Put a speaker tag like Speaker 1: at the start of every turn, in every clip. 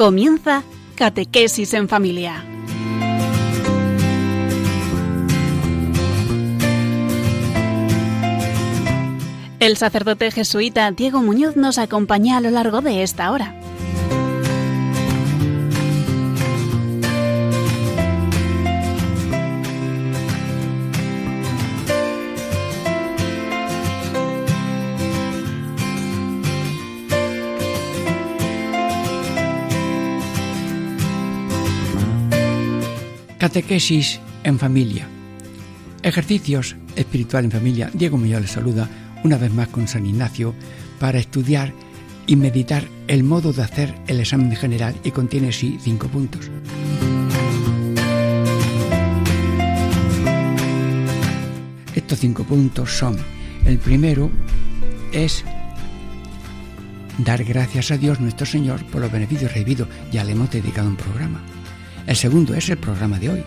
Speaker 1: Comienza Catequesis en Familia. El sacerdote jesuita Diego Muñoz nos acompaña a lo largo de esta hora.
Speaker 2: Catequesis en familia. Ejercicios espiritual en familia. Diego Muñoz les saluda una vez más con San Ignacio para estudiar y meditar el modo de hacer el examen general y contiene así cinco puntos. Estos cinco puntos son, el primero es dar gracias a Dios nuestro Señor por los beneficios recibidos, ya le hemos dedicado un programa. El segundo es el programa de hoy,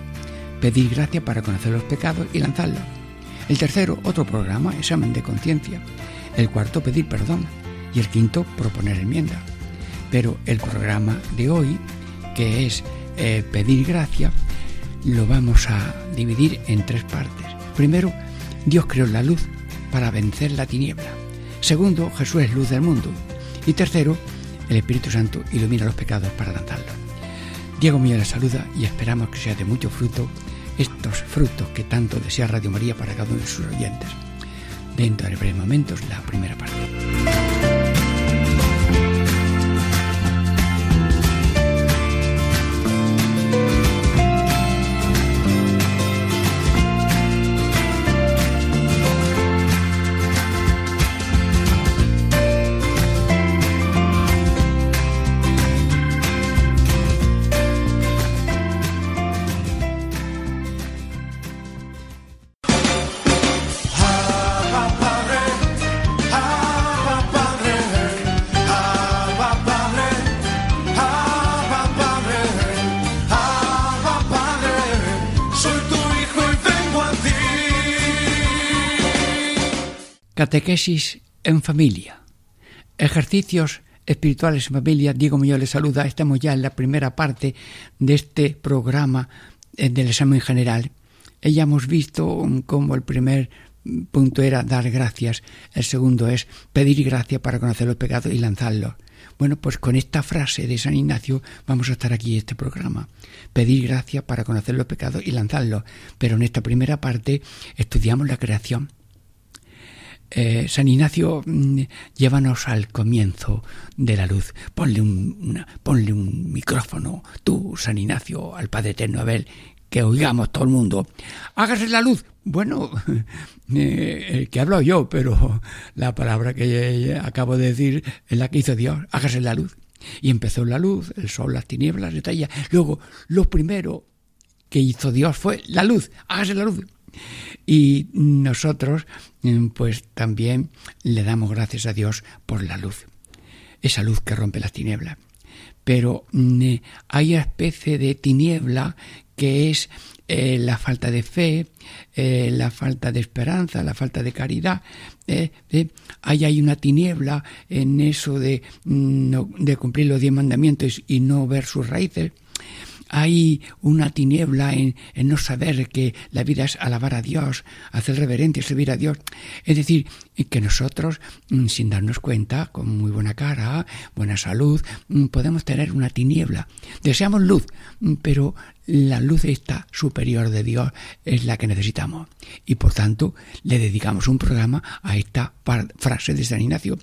Speaker 2: pedir gracia para conocer los pecados y lanzarlos. El tercero, otro programa, examen de conciencia. El cuarto, pedir perdón. Y el quinto, proponer enmienda. Pero el programa de hoy, que es eh, pedir gracia, lo vamos a dividir en tres partes. Primero, Dios creó la luz para vencer la tiniebla. Segundo, Jesús es luz del mundo. Y tercero, el Espíritu Santo ilumina los pecados para lanzarlos. Diego Mío les saluda y esperamos que sea de mucho fruto estos frutos que tanto desea Radio María para cada uno de sus oyentes. Dentro de breves momentos, la primera parte. Catequesis en familia. Ejercicios espirituales en familia. Diego Muñoz les saluda. Estamos ya en la primera parte de este programa eh, del examen general. Ya hemos visto cómo el primer punto era dar gracias, el segundo es pedir gracia para conocer los pecados y lanzarlos. Bueno, pues con esta frase de San Ignacio vamos a estar aquí en este programa. Pedir gracia para conocer los pecados y lanzarlos. Pero en esta primera parte estudiamos la creación eh, San Ignacio, mm, llévanos al comienzo de la luz. Ponle un, ponle un micrófono, tú, San Ignacio, al Padre Eterno Abel, que oigamos todo el mundo. Hágase la luz. Bueno, eh, el que hablo yo, pero la palabra que acabo de decir es la que hizo Dios. Hágase la luz. Y empezó la luz, el sol, las tinieblas, detalla. Luego, lo primero que hizo Dios fue la luz. Hágase la luz. Y nosotros, mm, pues también le damos gracias a Dios por la luz, esa luz que rompe las tinieblas. Pero mm, hay una especie de tiniebla que es eh, la falta de fe, eh, la falta de esperanza, la falta de caridad. Eh, hay una tiniebla en eso mm, de cumplir los diez mandamientos y no ver sus raíces hay una tiniebla en, no saber que la vida es alabar a Dios, hacer reverencia, servir a Dios. Es decir, que nosotros, mm, sin darnos cuenta, con muy buena cara, buena salud, mm, podemos tener una tiniebla. Deseamos luz, mm, pero la luz esta superior de Dios es la que necesitamos. Y por tanto, le dedicamos un programa a esta frase de San Ignacio.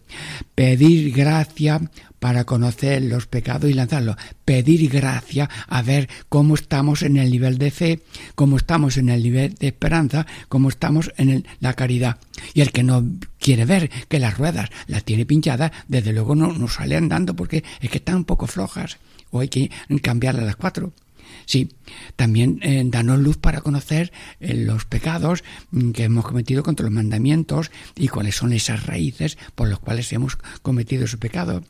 Speaker 2: Pedir gracia para conocer los pecados y lanzarlos. Pedir gracia a ver cómo estamos en el nivel de fe, cómo estamos en el nivel de esperanza, cómo estamos en la caridad. Y el que no quiere ver que las ruedas las tiene pinchadas, desde luego no, no sale andando porque es que están un poco flojas o hay que cambiarlas a las cuatro. Sí, también eh, danos luz para conocer eh, los pecados mm, que hemos cometido contra los mandamientos y cuáles son esas raíces por las cuales hemos cometido ese pecado.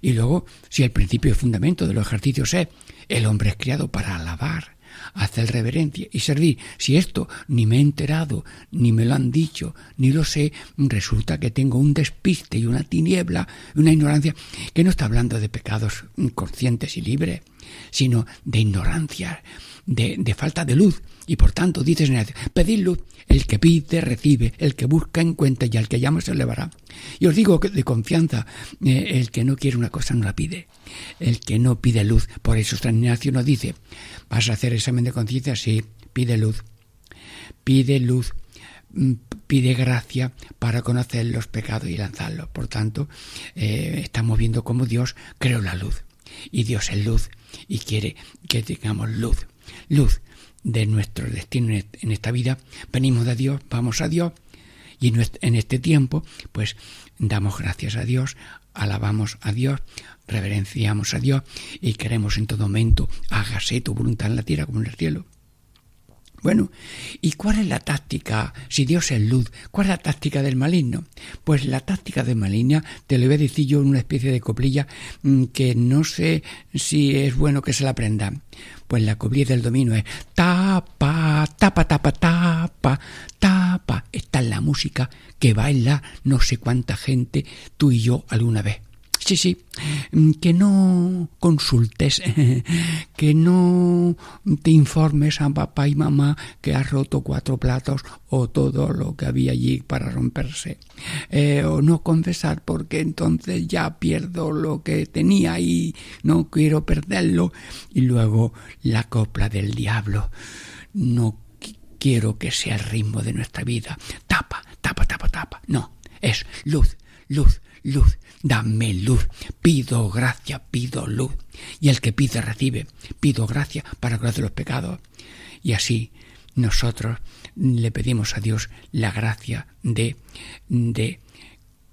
Speaker 2: Y luego, si el principio y fundamento de los ejercicios es el hombre es criado para alabar, hacer reverencia y servir. Si esto ni me he enterado, ni me lo han dicho, ni lo sé, resulta que tengo un despiste y una tiniebla, una ignorancia, que no está hablando de pecados conscientes y libres, sino de ignorancia, de, de falta de luz. Y por tanto, dice pedid luz, el que pide recibe, el que busca encuentra y al que llama se elevará. Y os digo que de confianza, eh, el que no quiere una cosa no la pide, el que no pide luz. Por eso San Ignacio nos dice, ¿vas a hacer examen de conciencia? Sí, pide luz, pide luz, mm, pide gracia para conocer los pecados y lanzarlos. Por tanto, eh, estamos viendo cómo Dios creó la luz. Y Dios es luz y quiere que tengamos luz. Luz de nuestro destino en esta vida, venimos de Dios, vamos a Dios y en este tiempo pues damos gracias a Dios, alabamos a Dios, reverenciamos a Dios y queremos en todo momento hágase tu voluntad en la tierra como en el cielo. Bueno, ¿y cuál es la táctica? Si Dios es luz, ¿cuál es la táctica del maligno? Pues la táctica del maligno, te lo voy a decir yo en una especie de coplilla mm, que no sé si es bueno que se la aprenda. Pues la coplilla del dominio es tapa, tapa, tapa, tapa, tapa. Esta es la música que baila no sé cuánta gente, tú y yo alguna vez. Sí, sí, mm, que no consultes, que no te informes a papá y mamá que has roto cuatro platos o todo lo que había allí para romperse. Eh, o no confesar porque entonces ya pierdo lo que tenía y no quiero perderlo. Y luego la copla del diablo. No quiero que sea el ritmo de nuestra vida. Tapa, tapa, tapa, tapa. No, es luz, luz, luz dame luz, pido gracia, pido luz. Y el que pide recibe, pido gracia para conocer los pecados. Y así nosotros le pedimos a Dios la gracia de, de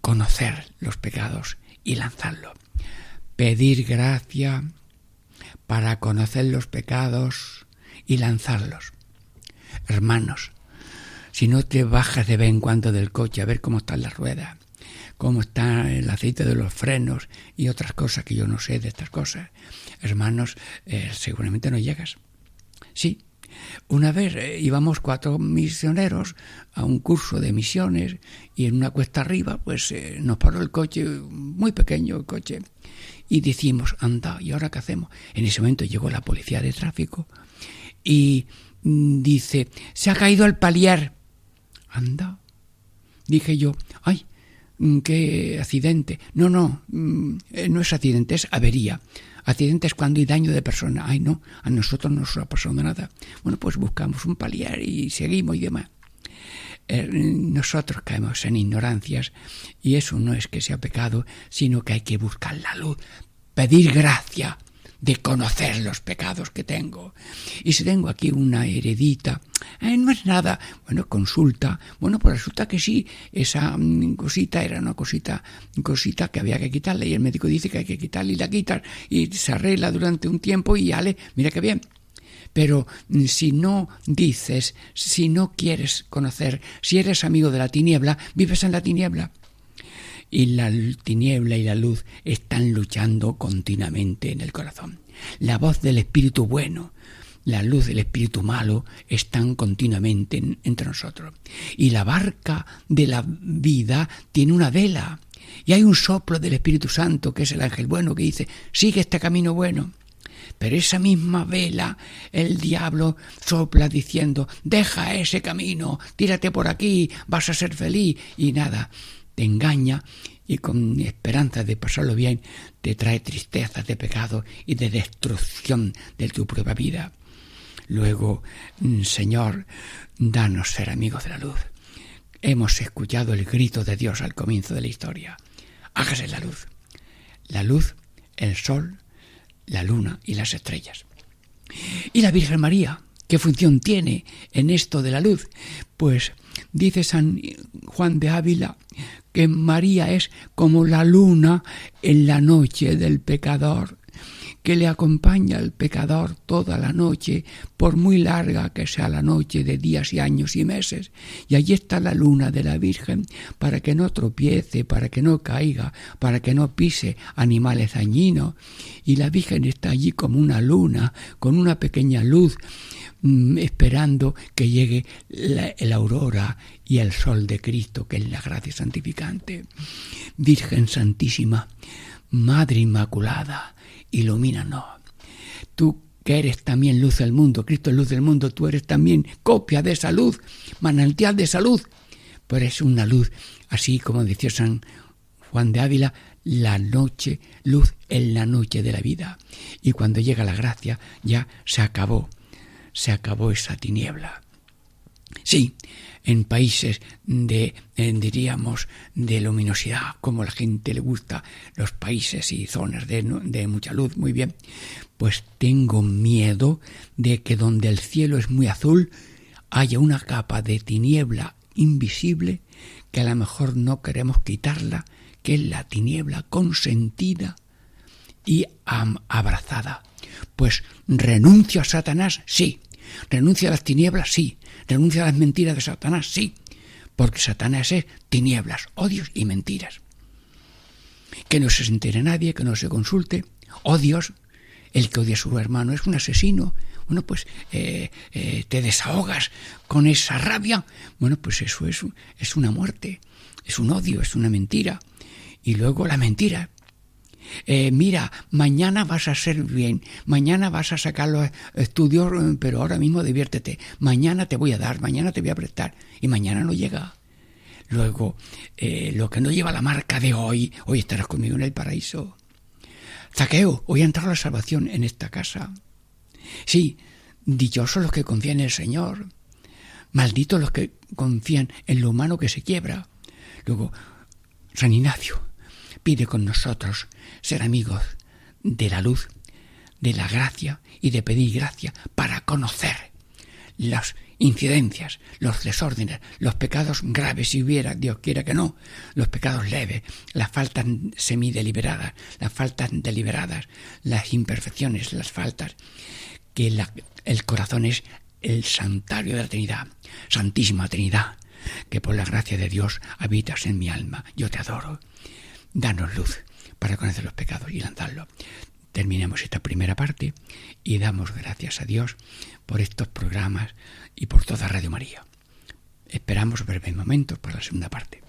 Speaker 2: conocer los pecados y lanzarlo. Pedir gracia para conocer los pecados y lanzarlos. Hermanos, si no te bajas de vez en cuando del coche a ver cómo están las ruedas, cómo está el aceite de los frenos y otras cosas que yo no sé de estas cosas. Hermanos, eh, seguramente no llegas. Sí, una vez eh, íbamos cuatro misioneros a un curso de misiones y en una cuesta arriba pues eh, nos paró el coche, muy pequeño el coche, y decimos, anda, ¿y ahora qué hacemos? En ese momento llegó la policía de tráfico y mm, dice, se ha caído el palier. Anda. Dije yo, ay, qué accidente. No, no, mm, eh, no es accidente, es avería. Accidente es cuando hay daño de persona. Ay, no, a nosotros no nos ha pasado nada. Bueno, pues buscamos un paliar y seguimos y demás. Eh, nosotros caemos en ignorancias y eso no es que sea pecado, sino que hay que buscar la luz, pedir gracia de conocer los pecados que tengo. Y si tengo aquí una heredita, eh, no es nada, bueno, consulta, bueno, pues resulta que sí, esa mm, cosita era una cosita, cosita que había que quitarle y el médico dice que hay que quitarle y la quitar y se arregla durante un tiempo y ale, mira qué bien. Pero mm, si no dices, si no quieres conocer, si eres amigo de la tiniebla, vives en la tiniebla y la tiniebla y la luz están luchando continuamente en el corazón. La voz del espíritu bueno, la luz del espíritu malo están continuamente entre nosotros. Y la barca de la vida tiene una vela. Y hay un soplo del Espíritu Santo, que es el ángel bueno, que dice, sigue este camino bueno. Pero esa misma vela, el diablo sopla diciendo, deja ese camino, tírate por aquí, vas a ser feliz. Y nada, te engaña y con esperanza de pasarlo bien te trae tristezas de pecado y de destrucción de tu propia vida. Luego, mm, Señor, danos ser amigos de la luz. Hemos escuchado el grito de Dios al comienzo de la historia. Hágase la luz. La luz, el sol, la luna y las estrellas. ¿Y la Virgen María? ¿Qué función tiene en esto de la luz? Pues dice San Juan de Ávila que María es como la luna en la noche del pecador, que le acompaña al pecador toda la noche, por muy larga que sea la noche de días y años y meses. Y allí está la luna de la Virgen para que no tropiece, para que no caiga, para que no pise animales dañinos. Y la Virgen está allí como una luna, con una pequeña luz, mm, esperando que llegue la, la, aurora y el sol de Cristo, que es la gracia santificante. Virgen Santísima, Madre Inmaculada, ilumínanos. Tú que eres también luz del mundo, Cristo es luz del mundo, tú eres también copia de esa luz, manantial de salud. Pues eres una luz, así como decía San Juan de Ávila, la noche, luz en la noche de la vida. Y cuando llega la gracia, ya se acabó, se acabó esa tiniebla. Sí, en países de, diríamos, de luminosidad, como la gente le gusta, los países y zonas de, de mucha luz, muy bien, pues tengo miedo de que donde el cielo es muy azul haya una capa de tiniebla invisible que a lo mejor no queremos quitarla, que es la tiniebla consentida y abrazada. Pues renuncio a Satanás, sí. Renuncio a las tinieblas, sí. Renuncia a las mentiras de Satanás, sí, porque Satanás es tinieblas, odios y mentiras. Que no se entere nadie, que no se consulte. Odios, el que odia a su hermano es un asesino. Bueno, pues eh, eh, te desahogas con esa rabia. Bueno, pues eso es, es una muerte, es un odio, es una mentira. Y luego la mentira, eh, mira, mañana vas a ser bien, mañana vas a sacar los estudios, pero ahora mismo diviértete, mañana te voy a dar, mañana te voy a prestar, y mañana no llega. Luego, eh, lo que no lleva la marca de hoy, hoy estarás conmigo en el paraíso. Zaqueo, hoy ha entrado la salvación en esta casa. Sí, dichosos los que confían en el Señor, malditos los que confían en lo humano que se quiebra. Luego, San Ignacio, pide con nosotros ser amigos de la luz, de la gracia y de pedir gracia para conocer las incidencias, los desórdenes, los pecados graves. Si hubiera, Dios quiera que no, los pecados leves, las faltas semideliberadas, las faltas deliberadas, las imperfecciones, las faltas, que el corazón es el santuario de la Trinidad, Santísima Trinidad, que por la gracia de Dios habitas en mi alma, yo te adoro danos luz para conocer los pecados y lanzarlo. Terminemos esta primera parte y damos gracias a Dios por estos programas y por toda Radio María. Esperamos breves momentos para la segunda parte.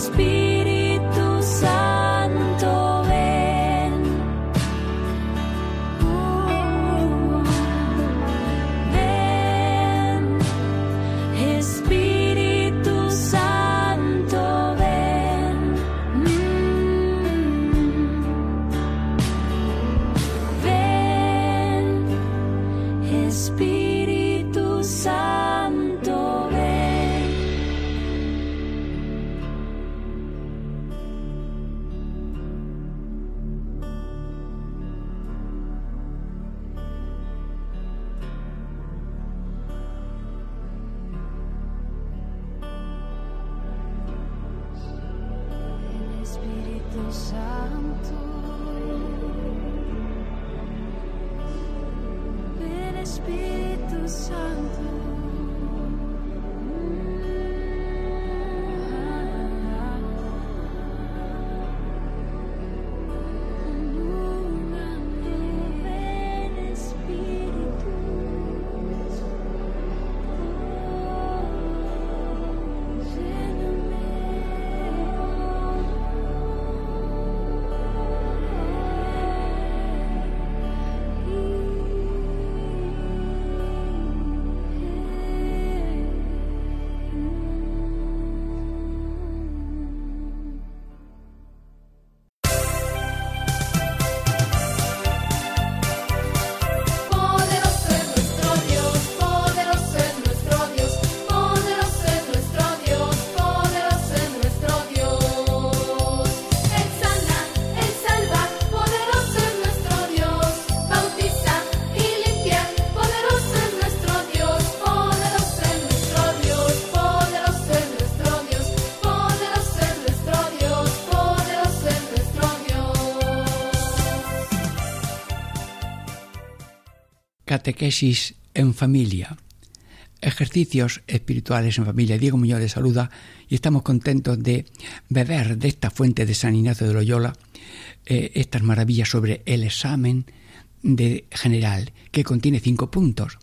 Speaker 3: speak.
Speaker 2: Catequesis en familia, ejercicios espirituales en familia. Diego Muñoz les saluda y estamos contentos de beber de esta fuente de San Ignacio de Loyola eh, estas maravillas sobre el examen de general que contiene cinco puntos.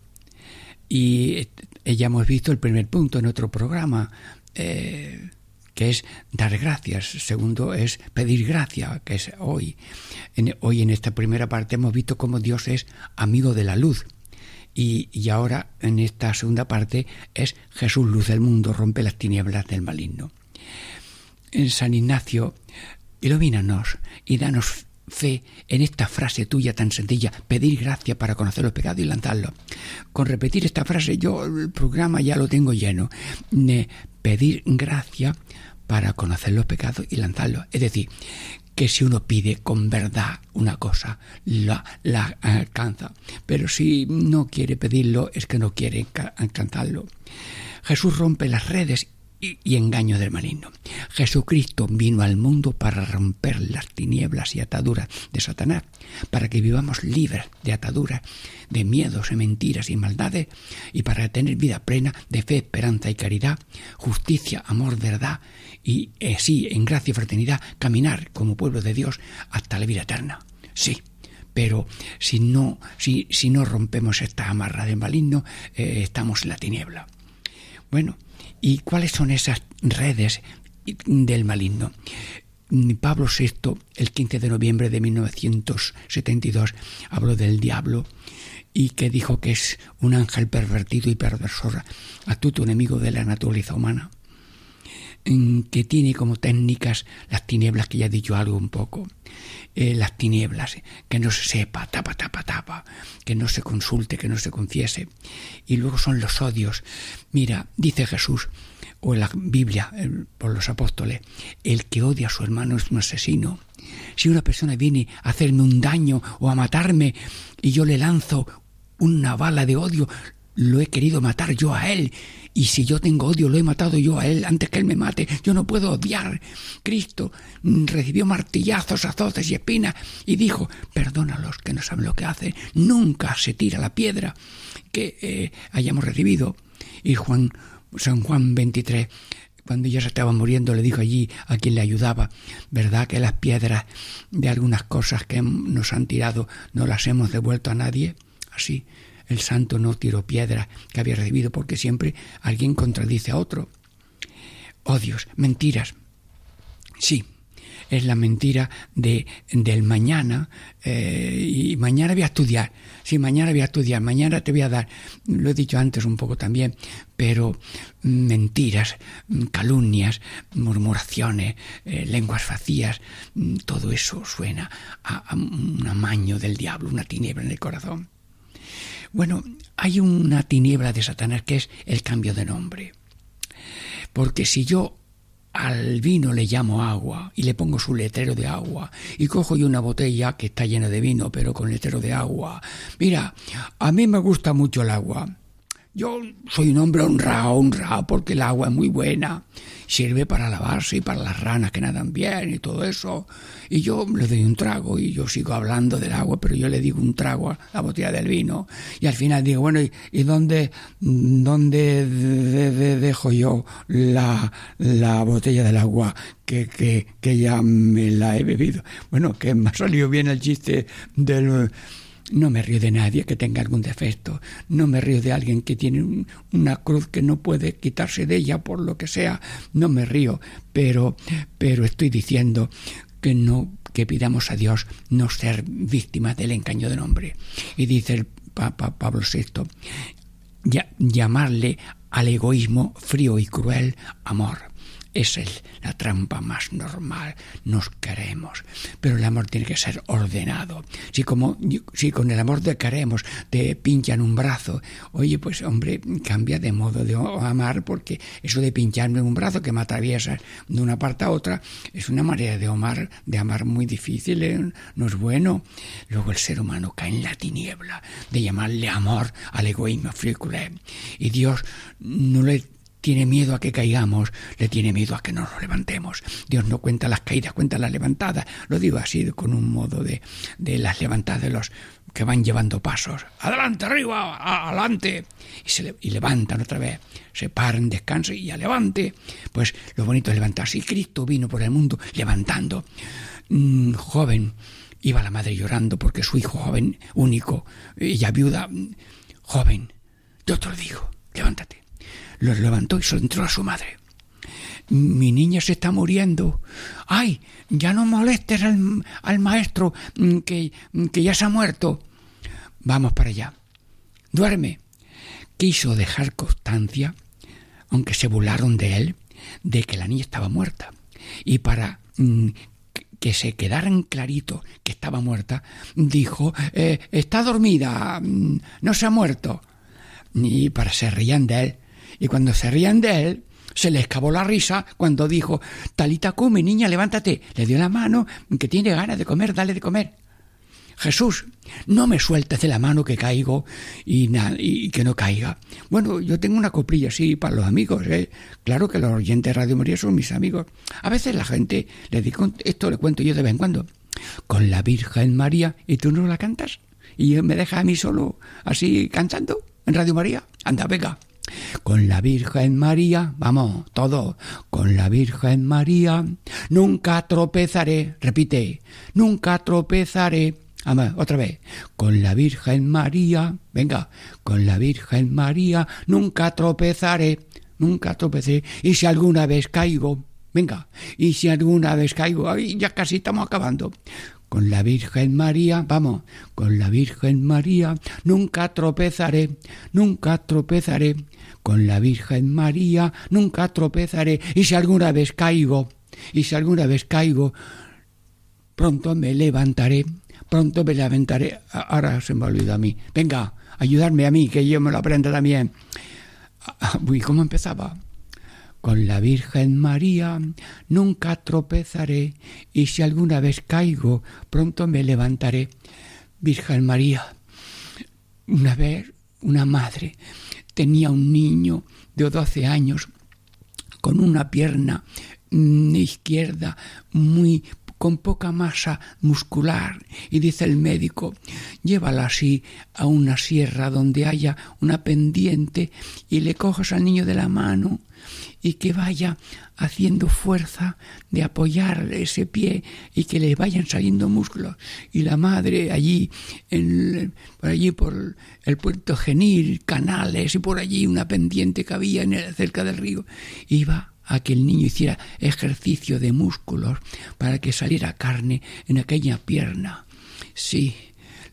Speaker 2: Y eh, ya hemos visto el primer punto en otro programa. Eh, que es dar gracias. Segundo es pedir gracia, que es hoy. hoy en esta primera parte hemos visto cómo Dios es amigo de la luz. Y, ahora en esta segunda parte es Jesús, luz del mundo, rompe las tinieblas del maligno. En San Ignacio, ilumínanos y danos fe en esta frase tuya tan sencilla, pedir gracia para conocer los pecados y lanzarlos. Con repetir esta frase yo el programa ya lo tengo lleno. Pedir gracia para conocer los pecados y lanzarlos. Es decir, que si uno pide con verdad una cosa, la, la alcanza. Pero si no quiere pedirlo, es que no quiere alcanzarlo. Jesús rompe las redes y, engaño del maligno. Jesucristo vino al mundo para romper las tinieblas y ataduras de Satanás, para que vivamos libres de ataduras, de miedos y mentiras y maldades, y para tener vida plena de fe, esperanza y caridad, justicia, amor, verdad, y así, en gracia y fraternidad, caminar como pueblo de Dios hasta la vida eterna. Sí, pero si no, si, si no rompemos esta amarra del maligno, eh, estamos en la tiniebla. Bueno, ¿Y cuáles son esas redes del maligno? Pablo VI, el 15 de noviembre de 1972, habló del diablo y que dijo que es un ángel pervertido y perversor, astuto enemigo de la naturaleza humana, que tiene como técnicas las tinieblas, que ya he dicho algo un poco, eh, las tinieblas, que no se sepa, tapa, tapa, tapa, que no se consulte, que no se confiese. Y luego son los odios. Mira, dice Jesús, o en la Biblia, por los apóstoles, el que odia a su hermano es un asesino. Si una persona viene a hacerme un daño o a matarme y yo le lanzo una bala de odio, lo he querido matar yo a él. Y si yo tengo odio, lo he matado yo a él antes que él me mate. Yo no puedo odiar. Cristo recibió martillazos, azotes y espinas y dijo, perdónalos que no saben lo que hacen. Nunca se tira la piedra que eh, hayamos recibido. Y Juan, San Juan 23 cuando ya se estaba muriendo, le dijo allí a quien le ayudaba, ¿verdad que las piedras de algunas cosas que nos han tirado no las hemos devuelto a nadie? Así, el santo no tiró piedras que había recibido porque siempre alguien contradice a otro. Odios, mentiras. Sí, es la mentira de, del mañana eh, y mañana voy a estudiar. Sí, mañana voy a estudiar, mañana te voy a dar, lo he dicho antes un poco también, pero mentiras, calumnias, murmuraciones, eh, lenguas vacías, todo eso suena a un amaño del diablo, una tiniebla en el corazón. Bueno, hay una tiniebla de Satanás que es el cambio de nombre. Porque si yo al vino le llamo agua y le pongo su letrero de agua y cojo yo una botella que está llena de vino pero con letrero de agua. Mira, a mí me gusta mucho el agua. Yo soy un hombre honrado, honrado, porque el agua es muy buena. Sirve para lavarse y para las ranas que nadan bien y todo eso. Y yo le doy un trago y yo sigo hablando del agua, pero yo le digo un trago a la botella del vino. Y al final digo, bueno, ¿y, dónde, dónde dejo yo la, la botella del agua que, que, que ya me la he bebido? Bueno, que me ha salido bien el chiste del no me río de nadie que tenga algún defecto, no me río de alguien que tiene una cruz que no puede quitarse de ella por lo que sea, no me río, pero pero estoy diciendo que no que pidamos a Dios no ser víctimas del engaño del hombre. Y dice el Papa Pablo VI, llamarle al egoísmo frío y cruel amor es el, la trampa más normal. Nos queremos, pero el amor tiene que ser ordenado. Si, como, si con el amor te queremos te pinchan un brazo, oye, pues hombre, cambia de modo de amar, porque eso de pincharme un brazo que me atraviesa de una parte a otra es una manera de amar, de amar muy difícil, ¿eh? no es bueno. Luego el ser humano cae en la tiniebla de llamarle amor al egoísmo frícule. Y Dios no le tiene miedo a que caigamos, le tiene miedo a que no nos levantemos. Dios no cuenta las caídas, cuenta las levantadas. Lo digo así con un modo de, de las levantadas de los que van llevando pasos. Adelante, arriba, adelante. Y, se y levantan otra vez. Se paran, descansan y ya levante. Pues lo bonito es levantarse. Y Cristo vino por el mundo levantando. Mm, joven, iba la madre llorando porque su hijo joven, único, ella viuda, joven, yo te lo digo, levántate los levantó y se entró a su madre. Mi niña se está muriendo. ¡Ay! Ya no molestes al, maestro mm, que, mm, que ya se ha muerto. Vamos para allá. Duerme. Quiso dejar constancia, aunque se burlaron de él, de que la niña estaba muerta. Y para mm, que se quedaran clarito que estaba muerta, dijo, eh, está dormida, no se ha muerto. Y para se reían de él, y cuando se rían de él, se le escapó la risa cuando dijo, Talita come, niña, levántate. Le dio la mano, que tiene ganas de comer, dale de comer. Jesús, no me sueltes de la mano que caigo y, que no caiga. Bueno, yo tengo una coprilla así para los amigos, ¿eh? Claro que los oyentes de Radio María son mis amigos. A veces la gente le digo, esto le cuento yo de vez en cuando. Con la Virgen María, ¿y tú no la cantas? ¿Y me dejas a mí solo así cantando en Radio María? Anda, venga. Con la Virgen María, vamos, todo, con la Virgen María, nunca tropezaré, repite, nunca tropezaré. Vamos, otra vez, con la Virgen María, venga, con la Virgen María, nunca tropezaré, nunca tropezaré, y si alguna vez caigo, venga, y si alguna vez caigo, ya casi estamos acabando, con la Virgen María, vamos, con la Virgen María, nunca tropezaré, nunca tropezaré, con la Virgen María, nunca tropezaré, y si alguna vez caigo, y si alguna vez caigo, pronto me levantaré, pronto me levantaré. Ahora se me olvidado a mí. Venga, ayudarme a mí, que yo me lo aprenda también. Uy, ¿cómo empezaba? Con la Virgen María nunca tropezaré y si alguna vez caigo, pronto me levantaré. Virgen María, una vez una madre tenía un niño de 12 años con una pierna mm, izquierda muy con poca masa muscular y dice el médico llévala así a una sierra donde haya una pendiente y le cojas al niño de la mano y que vaya haciendo fuerza de apoyar ese pie y que le vayan saliendo músculos y la madre allí en, por allí por el puerto Genil canales y por allí una pendiente que había en el, cerca del río iba a que el niño hiciera ejercicio de músculos para que saliera carne en aquella pierna. Sí,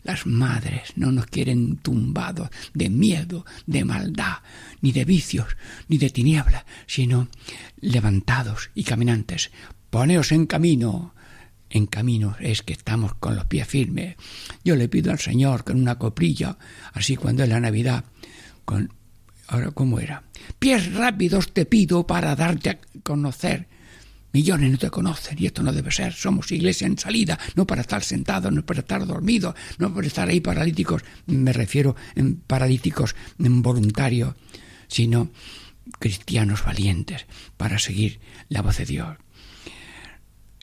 Speaker 2: las madres no nos quieren tumbados de miedo, de maldad, ni de vicios, ni de tinieblas, sino levantados y caminantes. Poneos en camino. En camino es que estamos con los pies firmes. Yo le pido al Señor con una coprilla, así cuando es la Navidad, con ahora cómo era. Pies rápidos te pido para darte a conocer. Millones no te conocen y esto no debe ser. Somos iglesia en salida, no para estar sentados, no para estar dormidos, no para estar ahí paralíticos. Me refiero en paralíticos voluntarios, sino cristianos valientes para seguir la voz de Dios.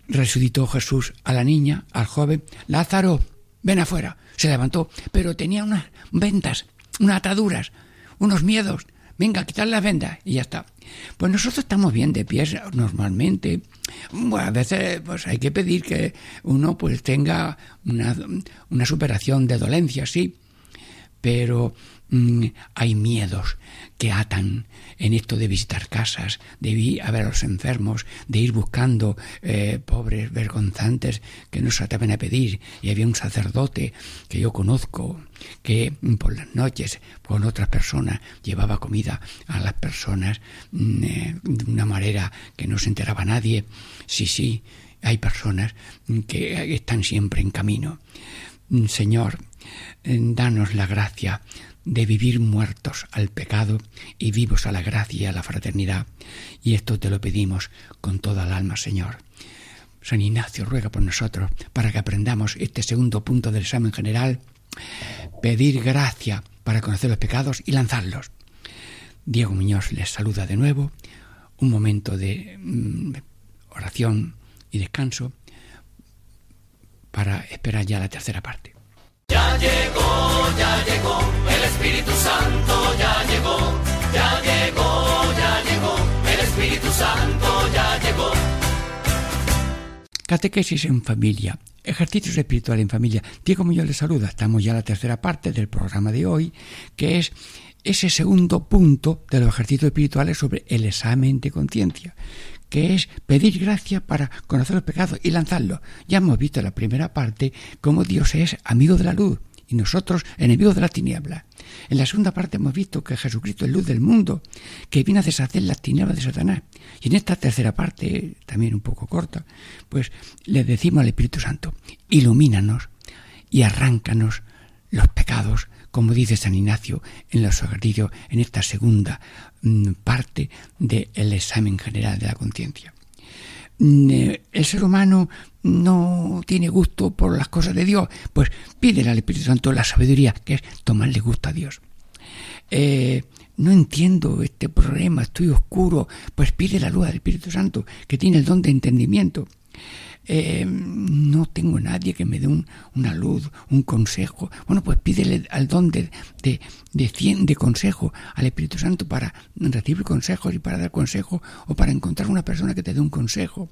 Speaker 2: Resucitó Jesús a la niña, al joven. Lázaro, ven afuera. Se levantó, pero tenía unas ventas, unas ataduras unos miedos. Venga, quitar la venda y ya está. Pues nosotros estamos bien de pies normalmente. Bueno, a veces pues hay que pedir que uno pues tenga una, una superación de dolencias, sí. Pero Mm, hay miedos que atan en esto de visitar casas, de ir a ver a los enfermos, de ir buscando eh, pobres vergonzantes que no se atreven a pedir. Y había un sacerdote que yo conozco que por las noches con otras personas llevaba comida a las personas mm, eh, de una manera que no se enteraba nadie. Sí, sí, hay personas que están siempre en camino. Mm, Señor, eh, danos la gracia de vivir muertos al pecado y vivos a la gracia y a la fraternidad. Y esto te lo pedimos con toda el alma, Señor. San Ignacio ruega por nosotros para que aprendamos este segundo punto del examen general, pedir gracia para conocer los pecados y lanzarlos. Diego Muñoz les saluda de nuevo, un momento de mm, oración y descanso para esperar ya la tercera parte.
Speaker 4: Ya llegó, ya llegó, el Espíritu Santo ya llegó, ya llegó, ya llegó, el Espíritu Santo ya llegó.
Speaker 2: Catequesis en familia, ejercicios espirituales en familia. Diego Muñoz les saluda. Estamos ya en la tercera parte del programa de hoy, que es ese segundo punto de los ejercicios espirituales sobre el examen de conciencia, que es pedir gracia para conocer los pecados y lanzarlos. Ya hemos visto en la primera parte cómo Dios es amigo de la luz y nosotros enemigos de la tiniebla. En la segunda parte hemos visto que Jesucristo es luz del mundo, que viene a deshacer las tinieblas de Satanás. Y en esta tercera parte, también un poco corta, pues le decimos al Espíritu Santo, ilumínanos y arráncanos los pecados, como dice San Ignacio en los ejercicios, en esta segunda parte del examen general de la conciencia. Mm, eh, el ser humano no tiene gusto por las cosas de Dios, pues pídele al Espíritu Santo la sabiduría, que es tomarle gusto a Dios. Eh, no entiendo este problema, estoy oscuro, pues pide la luz al Espíritu Santo, que tiene el don de entendimiento. Eh, no tengo nadie que me dé una luz, un consejo. Bueno, pues pídele al don de, de, consejo al Espíritu Santo para recibir consejos y para dar consejo o para encontrar una persona que te dé un consejo.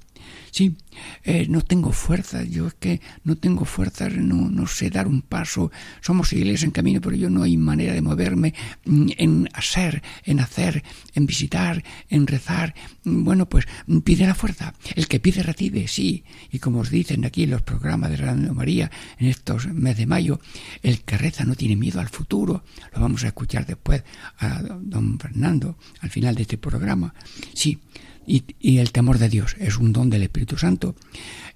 Speaker 2: Sí, eh, no tengo fuerza, yo es que no tengo fuerza, no, no sé dar un paso. Somos iglesia en camino, pero yo no hay manera de moverme mm, en hacer, en hacer, en visitar, en rezar. Bueno, pues pide la fuerza. El que pide recibe, sí. Y como os dicen aquí en los programas de Radio María en estos meses de mayo, el que reza no tiene miedo al futuro. Lo vamos a escuchar después a don Fernando al final de este programa. Sí, y, y el temor de Dios es un don del Espíritu Santo.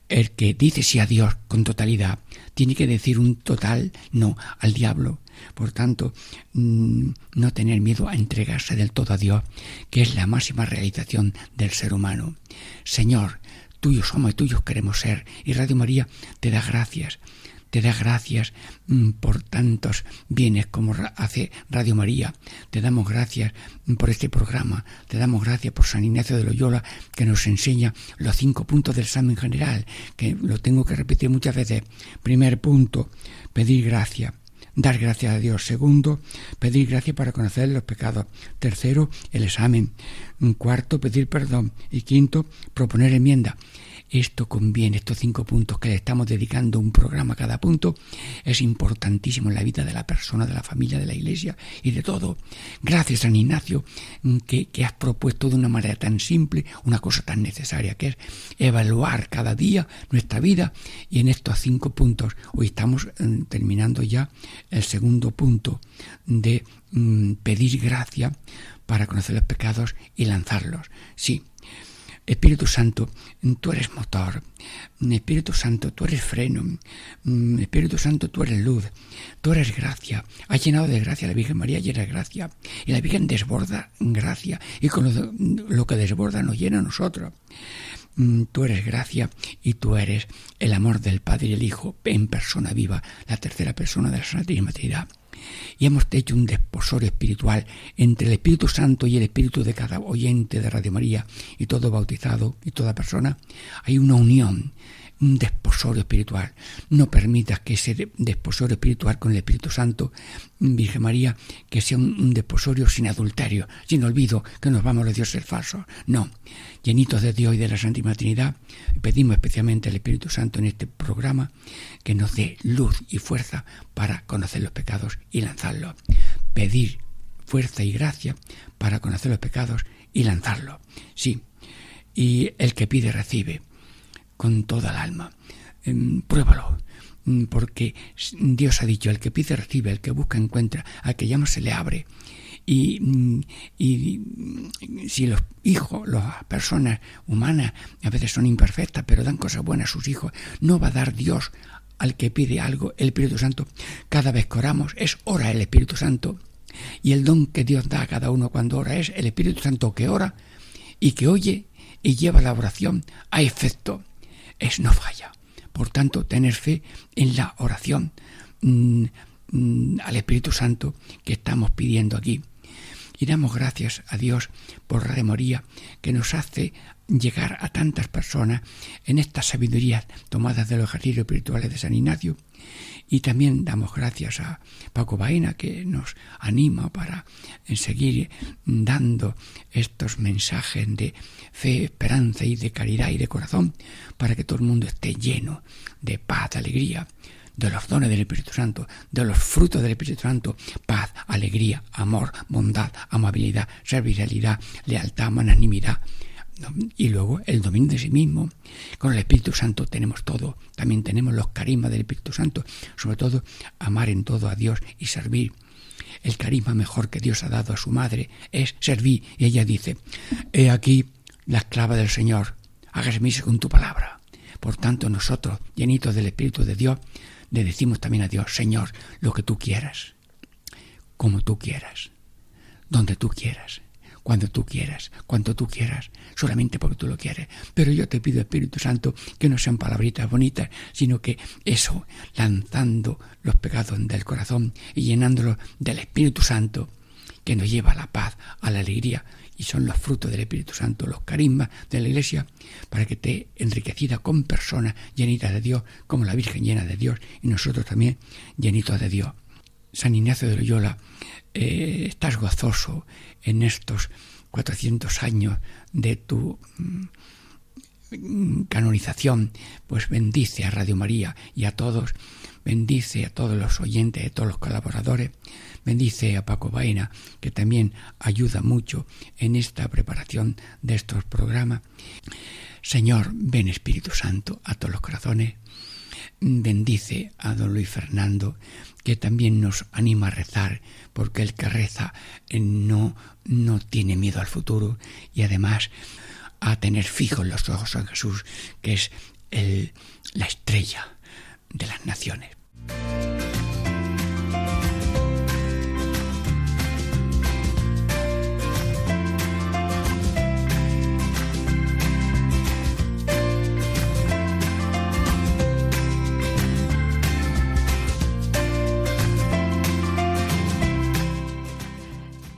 Speaker 2: El que dice sí a Dios con totalidad tiene que decir un total no al diablo. Por tanto, mm, no tener miedo a entregarse del todo a Dios, que es la máxima realización del ser humano. Señor, tuyos somos y tuyos queremos ser. Y Radio María te da gracias. te da gracias mm, por tantos bienes como hace Radio María. Te damos gracias mm, por este programa. Te damos gracias por San Ignacio de Loyola que nos enseña los cinco puntos del examen general, que lo tengo que repetir muchas veces. Primer punto, pedir gracia dar gracias a Dios. Segundo, pedir gracia para conocer los pecados. Tercero, el examen. Cuarto, pedir perdón. Y quinto, proponer enmienda esto conviene, estos cinco puntos que le estamos dedicando un programa a cada punto, es importantísimo en la vida de la persona, de la familia, de la iglesia y de todo. Gracias, San Ignacio, que, que has propuesto de una manera tan simple una cosa tan necesaria, que es evaluar cada día nuestra vida y en estos cinco puntos, hoy estamos mm, terminando ya el segundo punto de mm, pedir gracia para conocer los pecados y lanzarlos. Sí, Espíritu Santo, tú eres motor. Espíritu Santo, tú eres freno. Espíritu Santo, tú eres luz. Tú eres gracia. Has llenado de gracia la Virgen María, llena de gracia. Y la Virgen desborda gracia. Y con lo, que desborda nos llena a nosotros. Tú eres gracia y tú eres el amor del Padre y el Hijo en persona viva, la tercera persona de la Santísima Trinidad y hemos hecho un desposorio espiritual entre el Espíritu Santo y el Espíritu de cada oyente de Radio María y todo bautizado y toda persona, hay una unión un desposorio espiritual. No permitas que ese desposorio espiritual con el Espíritu Santo, Virgen María, que sea un, desposorio sin adulterio, sin olvido, que nos vamos a los dioses falsos. No, llenitos de Dios y de la Santísima Trinidad, pedimos especialmente al Espíritu Santo en este programa que nos dé luz y fuerza para conocer los pecados y lanzarlos. Pedir fuerza y gracia para conocer los pecados y lanzarlos. Sí, y el que pide recibe con toda el alma. Em, pruébalo, mm, porque Dios ha dicho, el que pide recibe, el que busca encuentra, al que llama se le abre. Y, mm, y, mm, si los hijos, las personas humanas a veces son imperfectas, pero dan cosas buenas a sus hijos, no va a dar Dios al que pide algo el Espíritu Santo. Cada vez que oramos es ora el Espíritu Santo. Y el don que Dios da a cada uno cuando ora es el Espíritu Santo que ora y que oye y lleva la oración a efecto es no falla. Por tanto, tener fe en la oración mm, mm, al Espíritu Santo que estamos pidiendo aquí. Y damos gracias a Dios por la memoria que nos hace llegar a tantas personas en estas sabidurías tomadas de los ejercicios espirituales de San Ignacio y también damos gracias a Paco Baena que nos anima para seguir dando estos mensajes de fe, esperanza y de caridad y de corazón para que todo el mundo esté lleno de paz, alegría, de los dones del Espíritu Santo, de los frutos del Espíritu Santo, paz, alegría, amor, bondad, amabilidad, servicialidad, lealtad, magnanimidad, y luego el dominio de sí mismo. Con el Espíritu Santo tenemos todo. También tenemos los carismas del Espíritu Santo. Sobre todo, amar en todo a Dios y servir. El carisma mejor que Dios ha dado a su madre es servir. Y ella dice, he aquí la esclava del Señor, hágase mí con tu palabra. Por tanto, nosotros, llenitos del Espíritu de Dios, le decimos también a Dios, Señor, lo que tú quieras, como tú quieras, donde tú quieras cuando tú quieras, cuando tú quieras, solamente porque tú lo quieres. Pero yo te pido, Espíritu Santo, que no sean palabritas bonitas, sino que eso, lanzando los pecados del corazón y llenándolos del Espíritu Santo, que nos lleva a la paz, a la alegría, y son los frutos del Espíritu Santo, los carismas de la Iglesia, para que te enriquecida con personas llenitas de Dios, como la Virgen llena de Dios, y nosotros también llenitos de Dios. San Ignacio de Loyola, eh, estás gozoso en estos 400 años de tu mm, canonización, pues bendice a Radio María y a todos, bendice a todos los oyentes, a todos los colaboradores, bendice a Paco Baena, que también ayuda mucho en esta preparación de estos programas. Señor, ven Espíritu Santo a todos los corazones, bendice a don Luis Fernando, que también nos anima a rezar, porque el que reza eh, no, no tiene miedo al futuro y además a tener fijos los ojos en Jesús, que es el, la estrella de las naciones.